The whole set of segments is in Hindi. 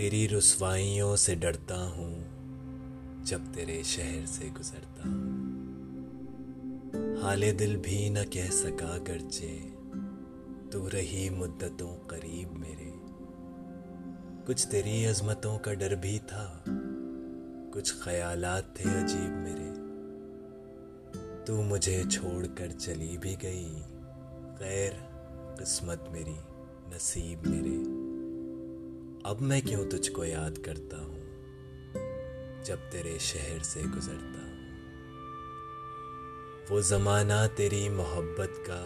तेरी रसवाइयों से डरता हूँ, जब तेरे शहर से गुजरता हूँ। हाले दिल भी न कह सका गरचे तू रही मुद्दतों करीब मेरे। कुछ तेरी अजमतों का डर भी था, कुछ ख्यालात थे अजीब मेरे। तू मुझे छोड़कर चली भी गई, खैर, किस्मत मेरी नसीब मेरे। अब मैं क्यों तुझको याद करता हूँ, जब तेरे शहर से गुजरता हूँ? वो ज़माना तेरी मोहब्बत का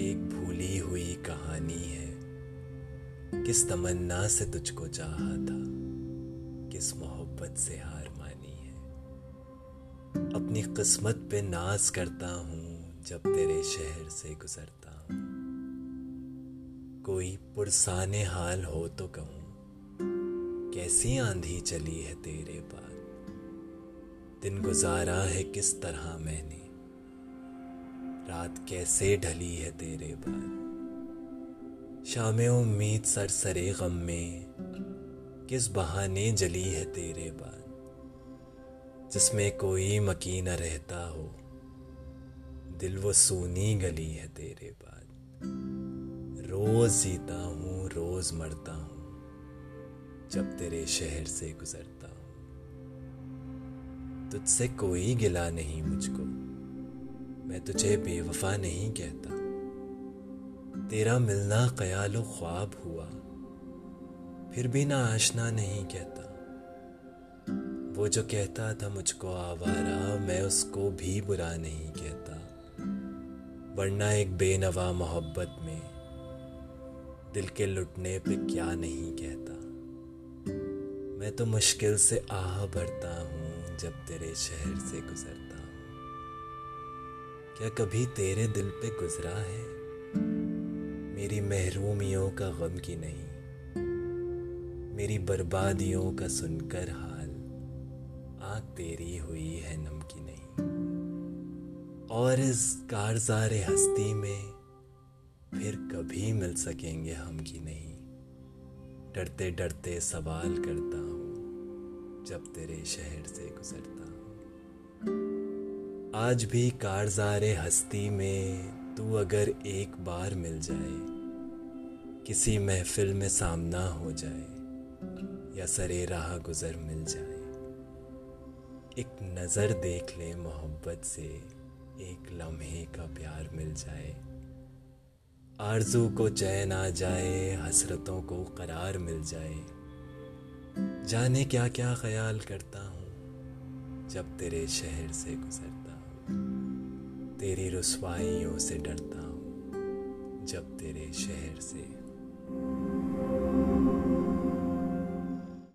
एक भूली हुई कहानी है। किस तमन्ना से तुझको चाहा था, किस मोहब्बत से हार मानी है? अपनी किस्मत पे नाज करता हूँ, जब तेरे शहर से गुजरता हूँ। कोई पुरसाने हाल हो तो कहूँ कैसी आंधी चली है तेरे बाद दिन गुजारा है किस तरह मैंने? रात कैसे ढली है तेरे बाद शाम उम्मीद सरसरे गम में, किस बहाने जली है तेरे बाद जिसमें कोई मकी न रहता हो, दिल वो सूनी गली है तेरे बाद रोज जीता हूँ, रोज मरता हूँ। जब तेरे शहर से गुजरता हूँ, तुझसे कोई गिला नहीं मुझको। मैं तुझे बेवफा नहीं कहता। तेरा मिलना ख्याल ख्वाब हुआ, फिर भी ना आशना नहीं कहता। वो जो कहता था मुझको आवारा, मैं उसको भी बुरा नहीं कहता। वरना एक बेनवा मोहब्बत में दिल के लुटने पे क्या नहीं कहता। मैं तो मुश्किल से आह भरता हूँ जब तेरे शहर से गुजरता हूँ। क्या कभी तेरे दिल पे गुजरा है? मेरी महरूमियों का गम की नहीं, मेरी बर्बादियों का सुनकर हाल आँख तेरी हुई है नम की नहीं। और इस कारजारे हस्ती में फिर कभी मिल सकेंगे हम की नहीं। डरते डरते सवाल करता हूँ, जब तेरे शहर से गुजरता हूँ। आज भी कारजारे हस्ती में तू अगर एक बार मिल जाए, किसी महफिल में सामना हो जाए, या सरे राह गुजर मिल जाए, एक नज़र देख ले मोहब्बत से, एक लम्हे का प्यार मिल जाए। आरज़ू को चैन आ जाए, हसरतों को करार मिल जाए। जाने क्या क्या ख्याल करता हूँ, जब तेरे शहर से गुजरता हूँ। तेरी रसवाइयों से डरता हूँ, जब तेरे शहर से।